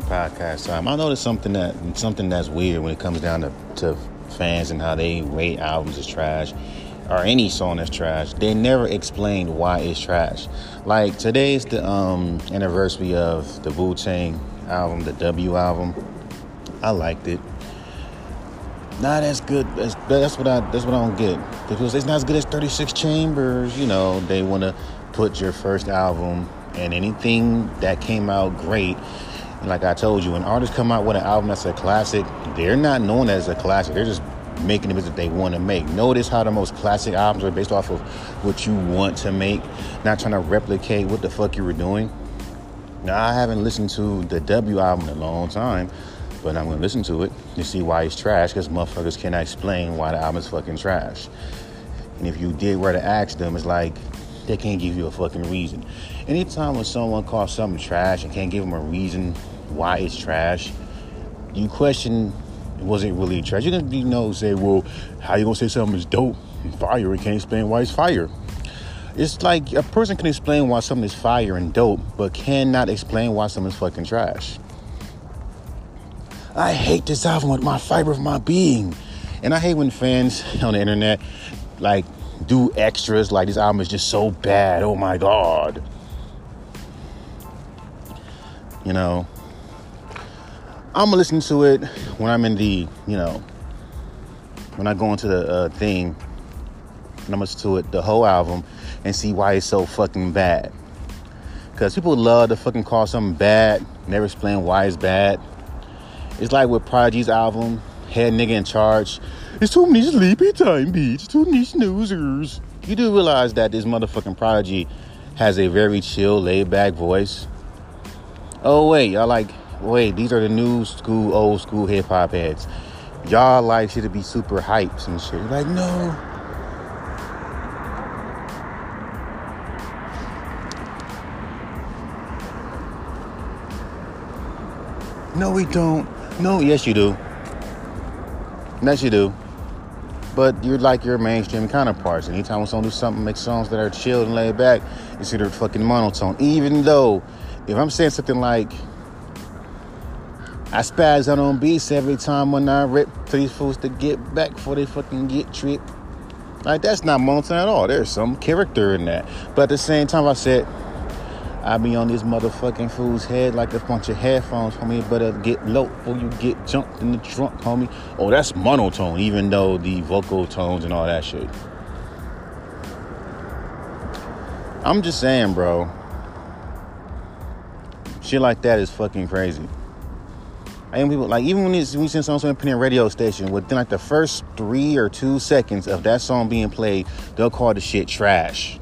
podcast time. I noticed something that something that's weird when it comes down to, to fans and how they rate albums as trash or any song that's trash. They never explained why it's trash. Like today's the um, anniversary of the Wu Tang album, the W album. I liked it. Not as good as that's what I that's what I don't get because it's not as good as 36 Chambers. You know they want to put your first album and anything that came out great like I told you, when artists come out with an album that's a classic, they're not known as a classic. They're just making the music they want to make. Notice how the most classic albums are based off of what you want to make, not trying to replicate what the fuck you were doing. Now, I haven't listened to the W album in a long time, but I'm going to listen to it to see why it's trash because motherfuckers cannot explain why the album is fucking trash. And if you did where to ask them, it's like they can't give you a fucking reason. Anytime when someone calls something trash and can't give them a reason why it's trash, you question it was it really trash? You're gonna you know say, well, how you gonna say something is dope and fire and can't explain why it's fire? It's like a person can explain why something is fire and dope, but cannot explain why something is fucking trash. I hate this album with my fiber of my being. And I hate when fans on the internet like do extras like this album is just so bad. Oh my god. You know, I'm gonna listen to it when I'm in the, you know, when I go into the uh, thing, and I'm listen to it the whole album and see why it's so fucking bad. Cause people love to fucking call something bad, never explain why it's bad. It's like with Prodigy's album, Head Nigga in Charge. It's too many sleepy time beats, too many snoozers. You do realize that this motherfucking Prodigy has a very chill, laid back voice. Oh wait, y'all like wait, these are the new school, old school hip hop heads. Y'all like shit to be super hypes and shit. Like, no. No, we don't. No, yes, you do. Yes, you do. But you're like your mainstream counterparts. Anytime someone do something, make songs that are chilled and laid back, it's either fucking monotone. Even though, if I'm saying something like, I spaz out on beats every time when I rip these fools to get back before they fucking get tripped. Like that's not monotone at all. There's some character in that. But at the same time, I said I be on this motherfucking fool's head like a bunch of headphones, homie. Better get low before you get jumped in the trunk, homie. Oh, that's monotone, even though the vocal tones and all that shit. I'm just saying, bro. Shit like that is fucking crazy. I mean, people like even when it's, we send songs on independent radio station, within like the first three or two seconds of that song being played, they'll call the shit trash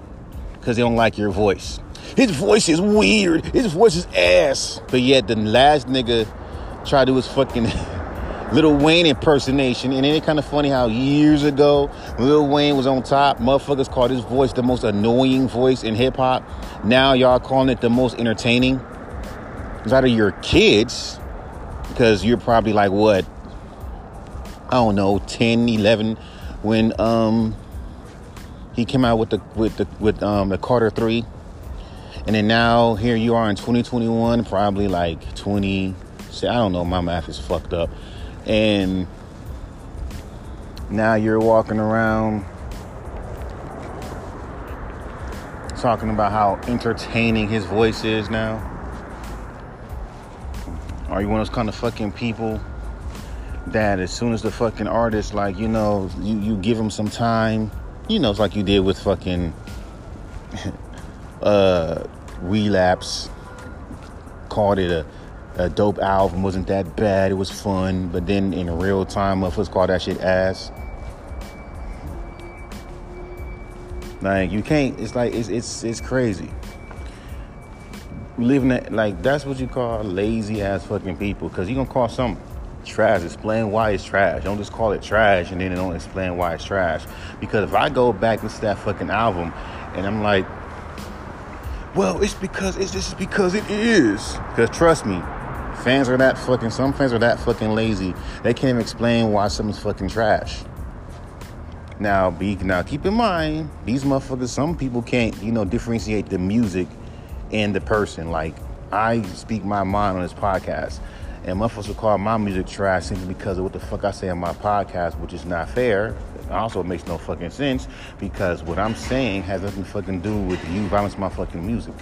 because they don't like your voice. His voice is weird. His voice is ass. But yet the last nigga tried to do his fucking Lil Wayne impersonation, and it's kind of funny how years ago Lil Wayne was on top. Motherfuckers called his voice the most annoying voice in hip hop. Now y'all calling it the most entertaining. It's either your kids because you're probably like what? I don't know 10 11 when um he came out with the with the with um the Carter 3 and then now here you are in 2021 probably like 20 I don't know my math is fucked up. And now you're walking around talking about how entertaining his voice is now are you one of those kind of fucking people that as soon as the fucking artist, like, you know, you, you give him some time, you know, it's like you did with fucking uh, Relapse, called it a, a dope album, wasn't that bad, it was fun, but then in real time, motherfuckers call that shit ass. Like you can't. It's like it's it's it's crazy living that like that's what you call lazy ass fucking people because you're gonna call something trash explain why it's trash. Don't just call it trash and then don't explain why it's trash. Because if i go back to that fucking album and i'm like well it's because it's just because it is. Because trust me fans are that fucking some fans are that fucking lazy. They can't even explain why something's fucking trash. Now be now keep in mind these motherfuckers some people can't you know differentiate the music and the person. Like I speak my mind on this podcast. And motherfuckers will call my music trash simply because of what the fuck I say on my podcast, which is not fair. It also makes no fucking sense because what I'm saying has nothing to fucking do with you violence my fucking music.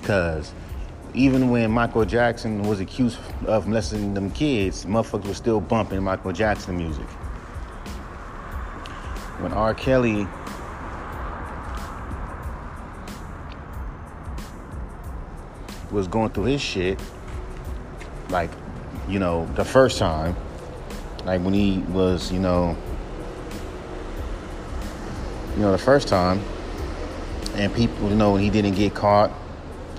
Because even when Michael Jackson was accused of molesting them kids, motherfuckers were still bumping Michael Jackson music. When R. Kelly was going through his shit, like, you know, the first time, like when he was, you know, you know, the first time, and people, you know, when he didn't get caught,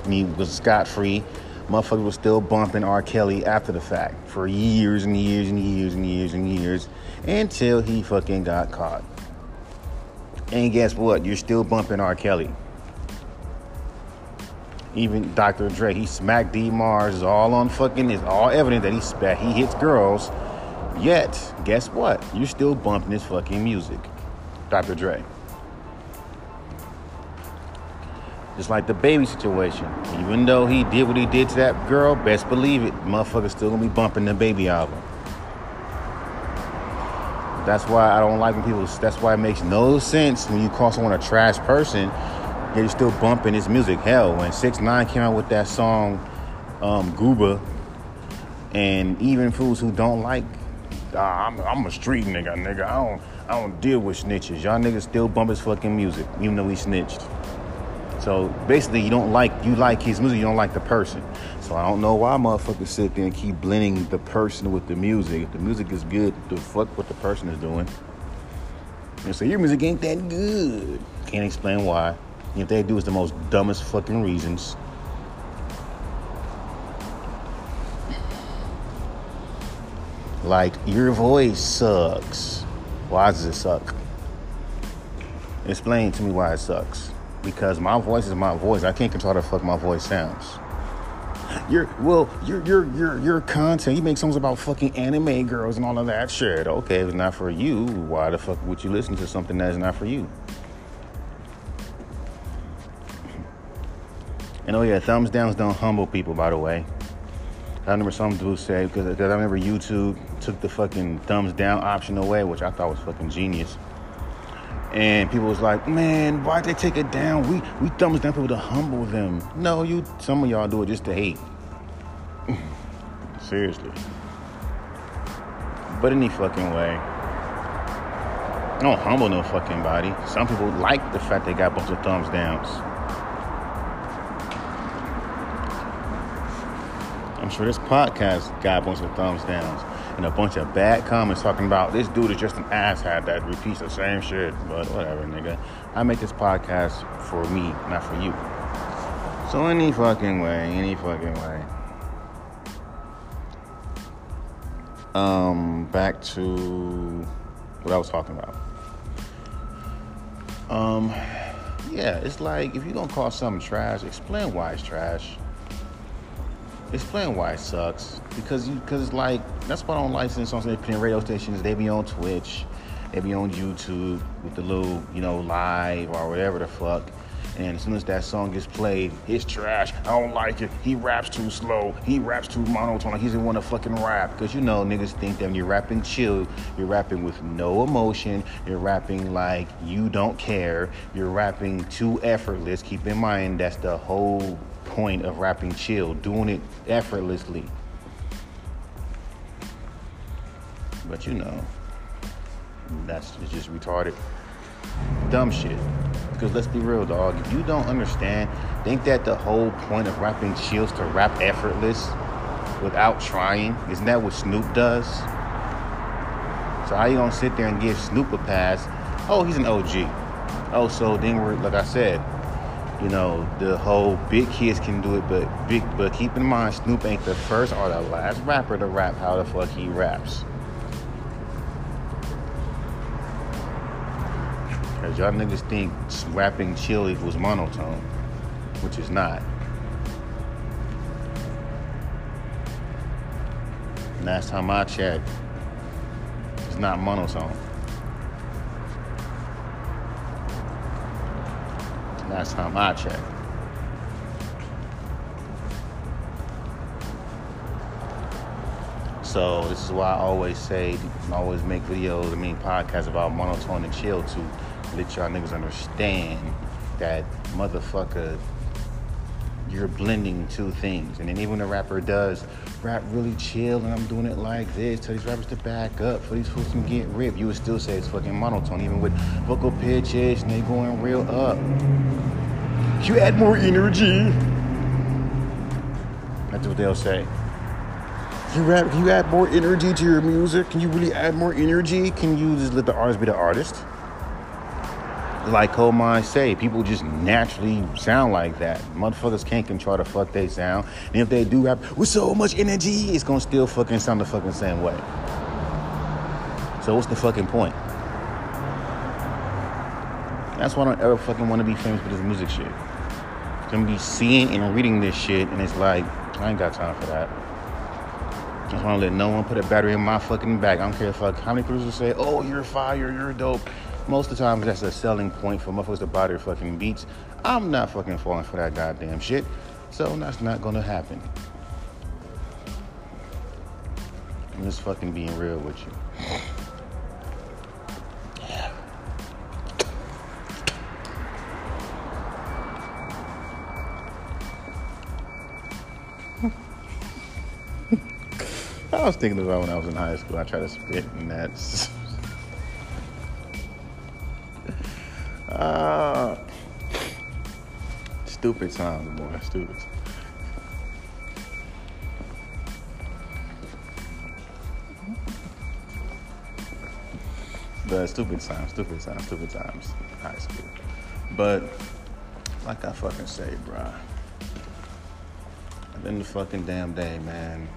and he was scot free, motherfuckers was still bumping R. Kelly after the fact for years and years and years and years and years until he fucking got caught. And guess what? You're still bumping R. Kelly. Even Dr. Dre, he smacked Dee Barnes, is all on fucking, it's all evident that he spat, he hits girls. Yet, guess what? You're still bumping his fucking music. Dr. Dre. Just like DaBaby situation. Even though he did what he did to that girl, best believe it, motherfucker's still gonna be bumping DaBaby album. That's why I don't like when people. That's why it makes no sense when you call someone a trash person, you're still bumping his music. Hell, when Six Nine came out with that song, um, Gooba, and even fools who don't like, ah, I'm, I'm a street nigga, nigga. I don't, I don't deal with snitches. Y'all niggas still bump his fucking music, even though he snitched. So basically, you don't like you like his music, you don't like the person. So I don't know why motherfuckers sit there and keep blending the person with the music. If the music is good, the fuck what the person is doing. And say your music ain't that good. Can't explain why. If they do, it's the most dumbest fucking reasons. Like your voice sucks. Why does it suck? Explain to me why it sucks because my voice is my voice. I can't control how the fuck my voice sounds. Your well, your your your your content. You make songs about fucking anime girls and all of that shit. Okay, if it's not for you, why the fuck would you listen to something that is not for you? And oh yeah, thumbs downs don't humble people. By the way, I remember some dude say because I remember YouTube took the fucking thumbs down option away, which I thought was fucking genius. And people was like, man, why'd they take it down? We we thumbs down people to humble them. No, you some of y'all do it just to hate. Seriously. But any fucking way. I don't humble no fucking body. Some people like the fact they got a bunch of thumbs downs. I'm sure this podcast got a bunch of thumbs downs and a bunch of bad comments talking about this dude is just an asshat that repeats the same shit. But whatever, nigga. I make this podcast for me, not for you. So any fucking way, any fucking way. Um, back to what I was talking about. Um, yeah, it's like if you're gonna call something trash, explain why it's trash explain why it sucks. Because you, because it's like that's why I don't license on independent radio stations. They be on Twitch, they be on YouTube with the little, you know, live or whatever the fuck. And as soon as that song gets played, it's trash. I don't like it. He raps too slow. He raps too monotone. He doesn't want to fucking rap. Because you know, niggas think that when you're rapping chill, you're rapping with no emotion. You're rapping like you don't care. You're rapping too effortless. Keep in mind, that's the whole point of rapping chill, doing it effortlessly. But you know, that's just retarded, dumb shit. Because let's be real, dog. If you don't understand, think that the whole point of rapping chill is to rap effortless without trying. Isn't that what Snoop does? So how you gonna sit there and give Snoop a pass? Oh, he's an OG. Oh, so then we're like I said, you know, the whole big kids can do it, but big but keep in mind Snoop ain't the first or the last rapper to rap how the fuck he raps. Cause y'all niggas think rapping chill equals monotone, which is not. Last time I checked, it's not monotone. Last time I checked. So this is why I always say always make videos, I mean podcasts about monotone and chill to let y'all niggas understand that motherfucker you're blending two things. And then even when a rapper does rap really chill and I'm doing it like this, tell these rappers to back up for these fools to get ripped, you would still say it's fucking monotone, even with vocal pitches and they going real up. You add more energy. That's what they'll say. You, rap, can you add more energy to your music? Can you really add more energy? Can you just let the artist be the artist? Like oh Colemine say, people just naturally sound like that. Motherfuckers can't control the fuck they sound. And if they do rap with so much energy, it's gonna still fucking sound the fucking same way. So what's the fucking point? That's why I don't ever fucking want to be famous for this music shit. I'm Gonna be seeing and reading this shit, and it's like, I ain't got time for that. I just want to let no one put a battery in my fucking back. I don't care if like how many producers say, "Oh, you're fire, you're dope." Most of the time, that's a selling point for motherfuckers to buy their fucking beats. I'm not fucking falling for that goddamn shit, so that's not gonna happen. I'm just fucking being real with you. I was thinking about when I was in high school. I tried to spit, and that's. uh, stupid times, boy. Stupid. The stupid times, stupid times, stupid times, high school. But like I fucking say, bruh. I've been the fucking damn day, man.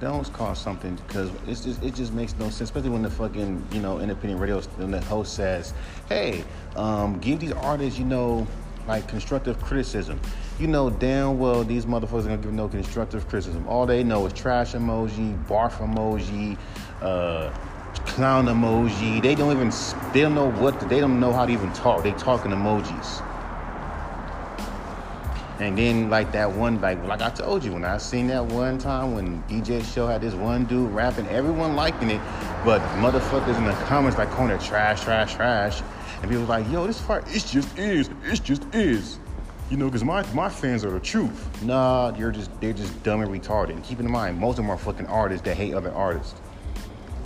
They always call something because it's just it just makes no sense, especially when the fucking you know independent radio when the host says, "Hey, um, give these artists you know like constructive criticism." You know damn well these motherfuckers are gonna give no constructive criticism. All they know is trash emoji, barf emoji, uh, clown emoji. They don't even they don't know what they don't know how to even talk. They talk in emojis. And then like that one, like like I told you, when I seen that one time when DJ Show had this one dude rapping, everyone liking it, but motherfuckers in the comments like calling it trash, trash, trash. And people like, yo, this part, it just is, it just is. You know, because my, my fans are the truth. Nah, you're just they're just dumb and retarded. And keep in mind, most of them are fucking artists that hate other artists.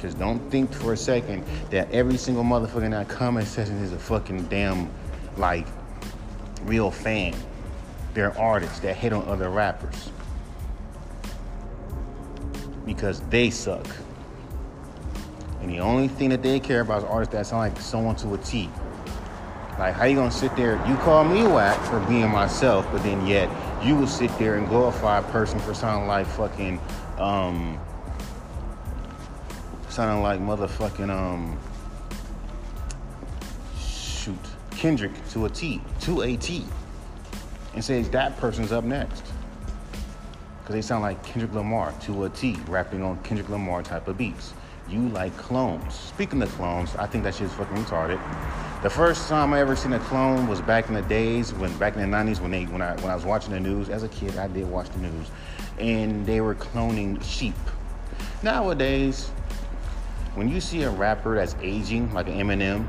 Just don't think for a second that every single motherfucker in that comment section is a fucking damn like real fan. They're artists that hate on other rappers because they suck. And the only thing that they care about is artists that sound like someone to a T. Like, how you gonna sit there? You call me whack for being myself, but then yet you will sit there and glorify a person for sounding like fucking, um, sounding like motherfucking, um, shoot, Kendrick to a T, to a T and says that person's up next. Because they sound like Kendrick Lamar to a T, rapping on Kendrick Lamar type of beats. You like clones. Speaking of clones, I think that shit's fucking retarded. The first time I ever seen a clone was back in the days when back in the 90s when they when I when I was watching the news. As a kid, I did watch the news. And they were cloning sheep. Nowadays, when you see a rapper that's aging, like an Eminem,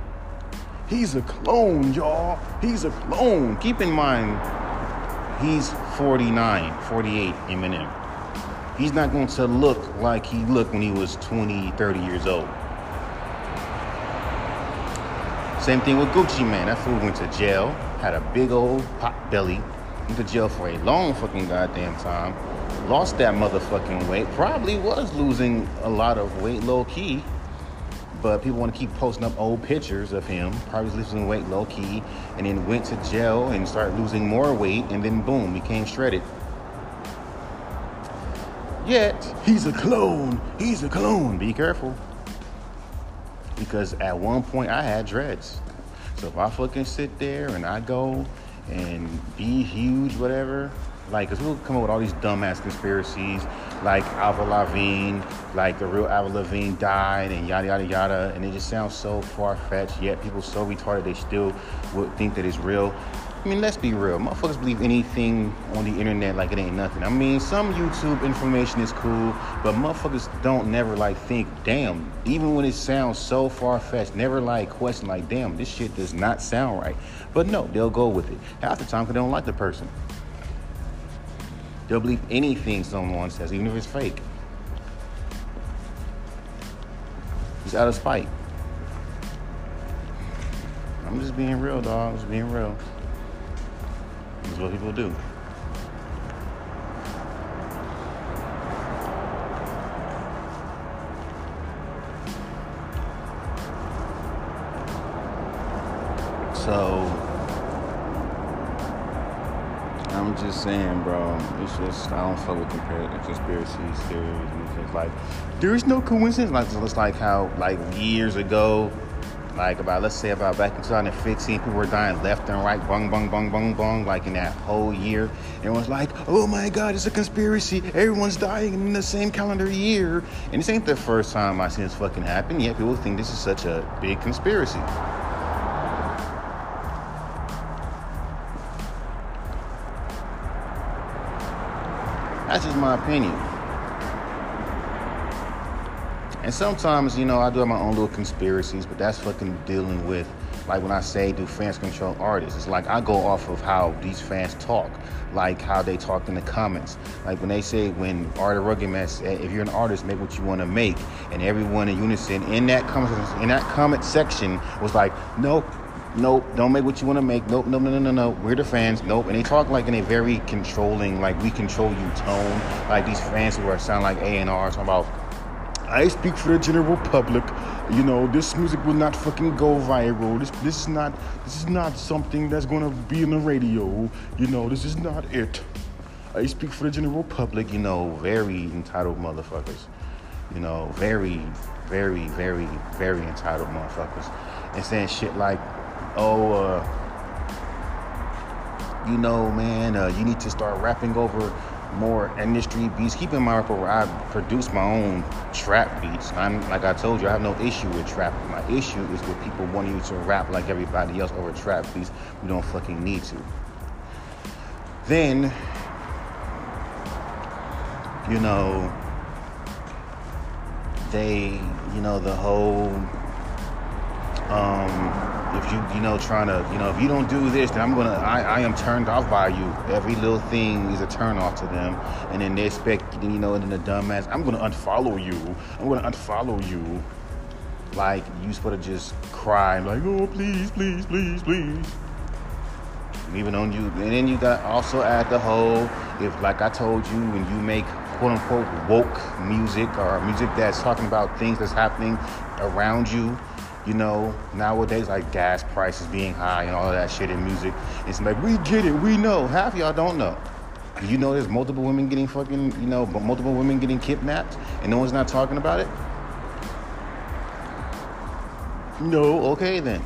he's a clone, y'all. He's a clone. Keep in mind, He's 49, 48, Eminem. He's not going to look like he looked when he was 20, 30 years old. Same thing with Gucci Mane. That fool went to jail, had a big old pot belly, went to jail for a long fucking goddamn time, lost that motherfucking weight, probably was losing a lot of weight low key but people want to keep posting up old pictures of him, probably losing weight low key, and then went to jail and started losing more weight, and then boom, became shredded. Yet, he's a clone. He's a clone. Be careful. Because at one point I had dreads. So if I fucking sit there and I go and be huge, whatever, like, cause we'll come up with all these dumbass conspiracies, like Avril Lavigne, like the real Avril Lavigne died, and yada yada yada, and it just sounds so far fetched. Yet people so retarded they still would think that it's real. I mean, let's be real. Motherfuckers believe anything on the internet like it ain't nothing. I mean, some YouTube information is cool, but motherfuckers don't never like think, damn, even when it sounds so far fetched, never like question, like, damn, this shit does not sound right. But no, they'll go with it. Half the time, because they don't like the person. They'll believe anything someone says, even if it's fake. It's out of spite. I'm just being real, dog. I'm just being real. That's what people do. So just saying, bro. It's just I don't fuck with conspiracy theories. It's just like there's no coincidence. Like it's like how like years ago like about let's say about back in 2015 people were dying left and right bung bung bung bung bung like in that whole year everyone's like oh my god it's a conspiracy everyone's dying in the same calendar year and this ain't the first time i seen this fucking happen yet people think this is such a big conspiracy that's just my opinion and sometimes, you know, I do have my own little conspiracies, but that's fucking dealing with, like when I say, do fans control artists? It's like I go off of how these fans talk, like how they talk in the comments. Like when they say, when Art of Rugged if you're an artist, make what you want to make. And everyone in unison in that comment, in that comment section was like, nope, nope, don't make what you want to make. Nope, no, no, no, no, no. We're the fans. Nope. And they talk like in a very controlling, like we control you tone. Like these fans who are sound like A and R talking about I speak for the general public. You know, this music will not fucking go viral. This this is not this is not something that's gonna be in the radio. You know, this is not it. I speak for the general public. You know, very entitled motherfuckers. You know, very, very, very, very entitled motherfuckers, and saying shit like, "Oh, uh, you know, man, uh, you need to start rapping over." more industry beats. Keep in mind, for I produce my own trap beats. I'm like I told you, I have no issue with trap. My issue is with people wanting you to rap like everybody else over trap beats. We don't fucking need to. Then, you know, they, you know, the whole um if you you know trying to you know if you don't do this then i'm gonna i, I am turned off by you. Every little thing is a turn off to them. And then they expect you know and then the dumbass i'm gonna unfollow you. I'm gonna unfollow you. Like you supposed to just cry like oh please please please please. Even on you. And then you got also add the whole if like i told you when you make quote unquote woke music or music that's talking about things that's happening around you you know, nowadays like gas prices being high and all that shit in music. It's like we get it, we know. Half y'all don't know. You know, there's multiple women getting fucking, you know, multiple women getting kidnapped, and no one's not talking about it. No, okay then.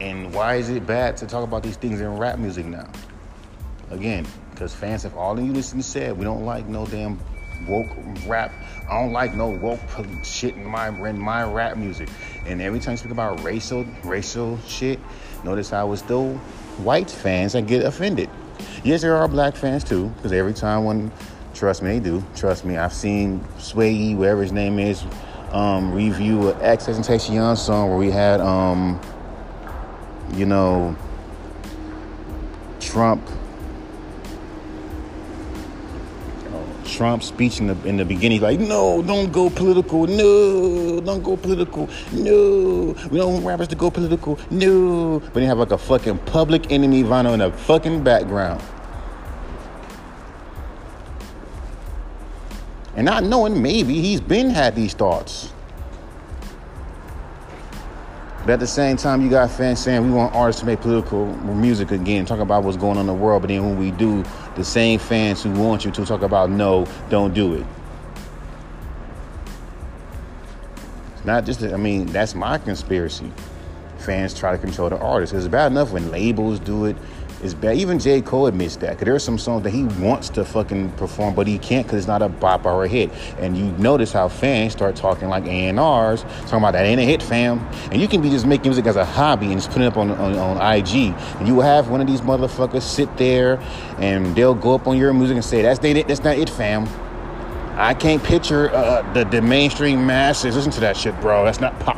And why is it bad to talk about these things in rap music now? Again, because fans have all in unison said we don't like no damn woke rap. I don't like no woke shit in my in my rap music. And every time you speak about racial racial shit, notice how it's still white fans that get offended. Yes, there are black fans too, because every time when trust me, they do. Trust me, I've seen Sway, whatever his name is, um, review an XXXTentacion song where we had um, you know, Trump Trump's speech in the in the beginning, like, no, don't go political, no, don't go political, no, we don't want rappers to go political, no. But they have like a fucking public enemy vinyl in the fucking background. And not knowing maybe he's been had these thoughts. But at the same time, you got fans saying we want artists to make political music again, talk about what's going on in the world. But then when we do, the same fans who want you to talk about no, don't do it. It's not just, I mean, that's my conspiracy. Fans try to control the artists. It's bad enough when labels do it, is bad. Even J. Cole admits that. Cause there are some songs that he wants to fucking perform, but he can't because it's not a bop or a hit. And you notice how fans start talking like A&Rs, talking about that ain't a hit, fam. And you can be just making music as a hobby and just putting it up on, on, on IG. And you will have one of these motherfuckers sit there and they'll go up on your music and say, that's, they, that's not it, fam. I can't picture uh, the, the mainstream masses. Listen to that shit, bro. That's not pop.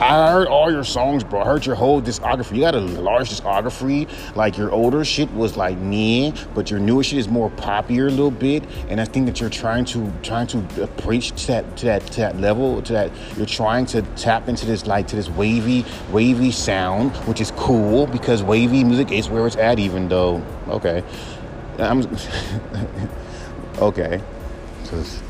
I heard all your songs, bro. I heard your whole discography. You got a large discography. Like your older shit was like me, but your newer shit is more poppier a little bit. And I think that you're trying to trying to preach to that to that to that level, to that you're trying to tap into this like to this wavy wavy sound, which is cool because wavy music is where it's at. Even though, okay, I'm okay. Just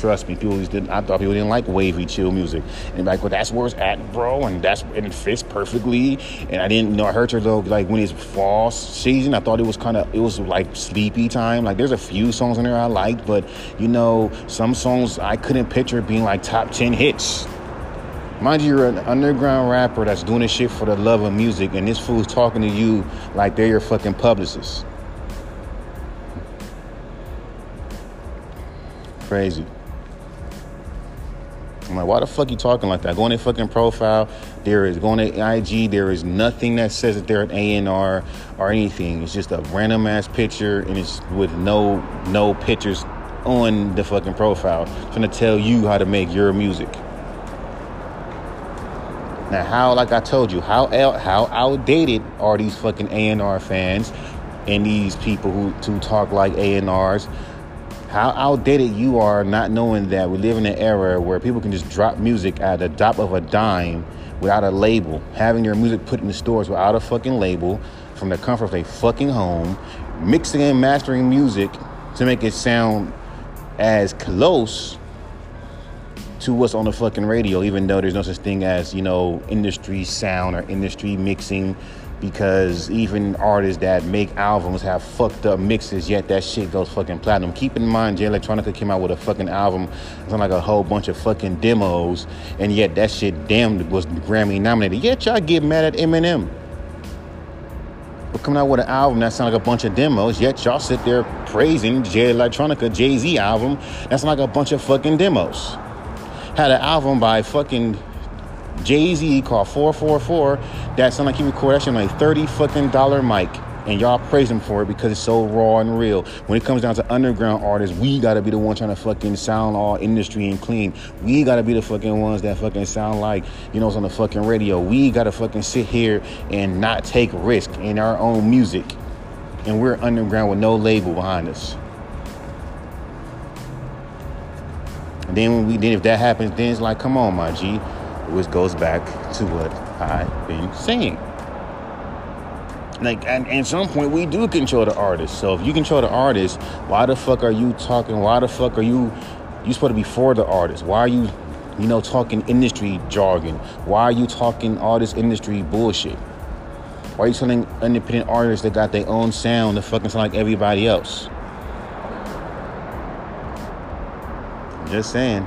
Trust me, people just didn't. I thought people didn't like wavy, chill music, and like, well, that's where it's at, bro, and that's and it fits perfectly. And I didn't you know. I heard her though, like when it's fall season, I thought it was kind of it was like sleepy time. Like there's a few songs in there I liked, but you know, some songs I couldn't picture being like top ten hits. Mind you, you're an underground rapper that's doing this shit for the love of music, and this fool's talking to you like they're your fucking publicist. Crazy. I'm like, why the fuck you talking like that? Go on their fucking profile. There is going to IG. There is nothing that says that they're an A&R or anything. It's just a random ass picture, and it's with no no pictures on the fucking profile. Trying to tell you how to make your music. Now, how, like I told you, how out, how outdated are these fucking A&R fans and these people who to talk like A&Rs? How outdated you are not knowing that we live in an era where people can just drop music at the drop of a dime without a label, having your music put in the stores without a fucking label from the comfort of a fucking home, mixing and mastering music to make it sound as close to what's on the fucking radio, even though there's no such thing as, you know, industry sound or industry mixing because even artists that make albums have fucked up mixes, yet that shit goes fucking platinum. Keep in mind, Jay Electronica came out with a fucking album, it's like a whole bunch of fucking demos, and yet that shit damn was Grammy nominated. Yet y'all get mad at Eminem. We're coming out with an album that sounds like a bunch of demos, yet y'all sit there praising Jay Electronica, Jay Z album that's like a bunch of fucking demos. Had an album by fucking Jay Z called 444 that sound like he recorded that shit on a 30 fucking dollar mic. And y'all praise him for it because it's so raw and real. When it comes down to underground artists, we gotta be the one trying to fucking sound all industry and clean. We gotta be the fucking ones that fucking sound like, you know, it's on the fucking radio. We gotta fucking sit here and not take risk in our own music. And we're underground with no label behind us. And then when we then if that happens, then it's like, come on, my G which goes back to what I've been saying. Like, and, at some point, we do control the artist. So if you control the artist, why the fuck are you talking? Why the fuck are you? You supposed to be for the artist. Why are you, you know, talking industry jargon? Why are you talking all this industry bullshit? Why are you telling independent artists that got their own sound to fucking sound like everybody else? I'm just saying.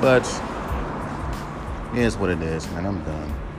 But it is what it is, man. I'm done.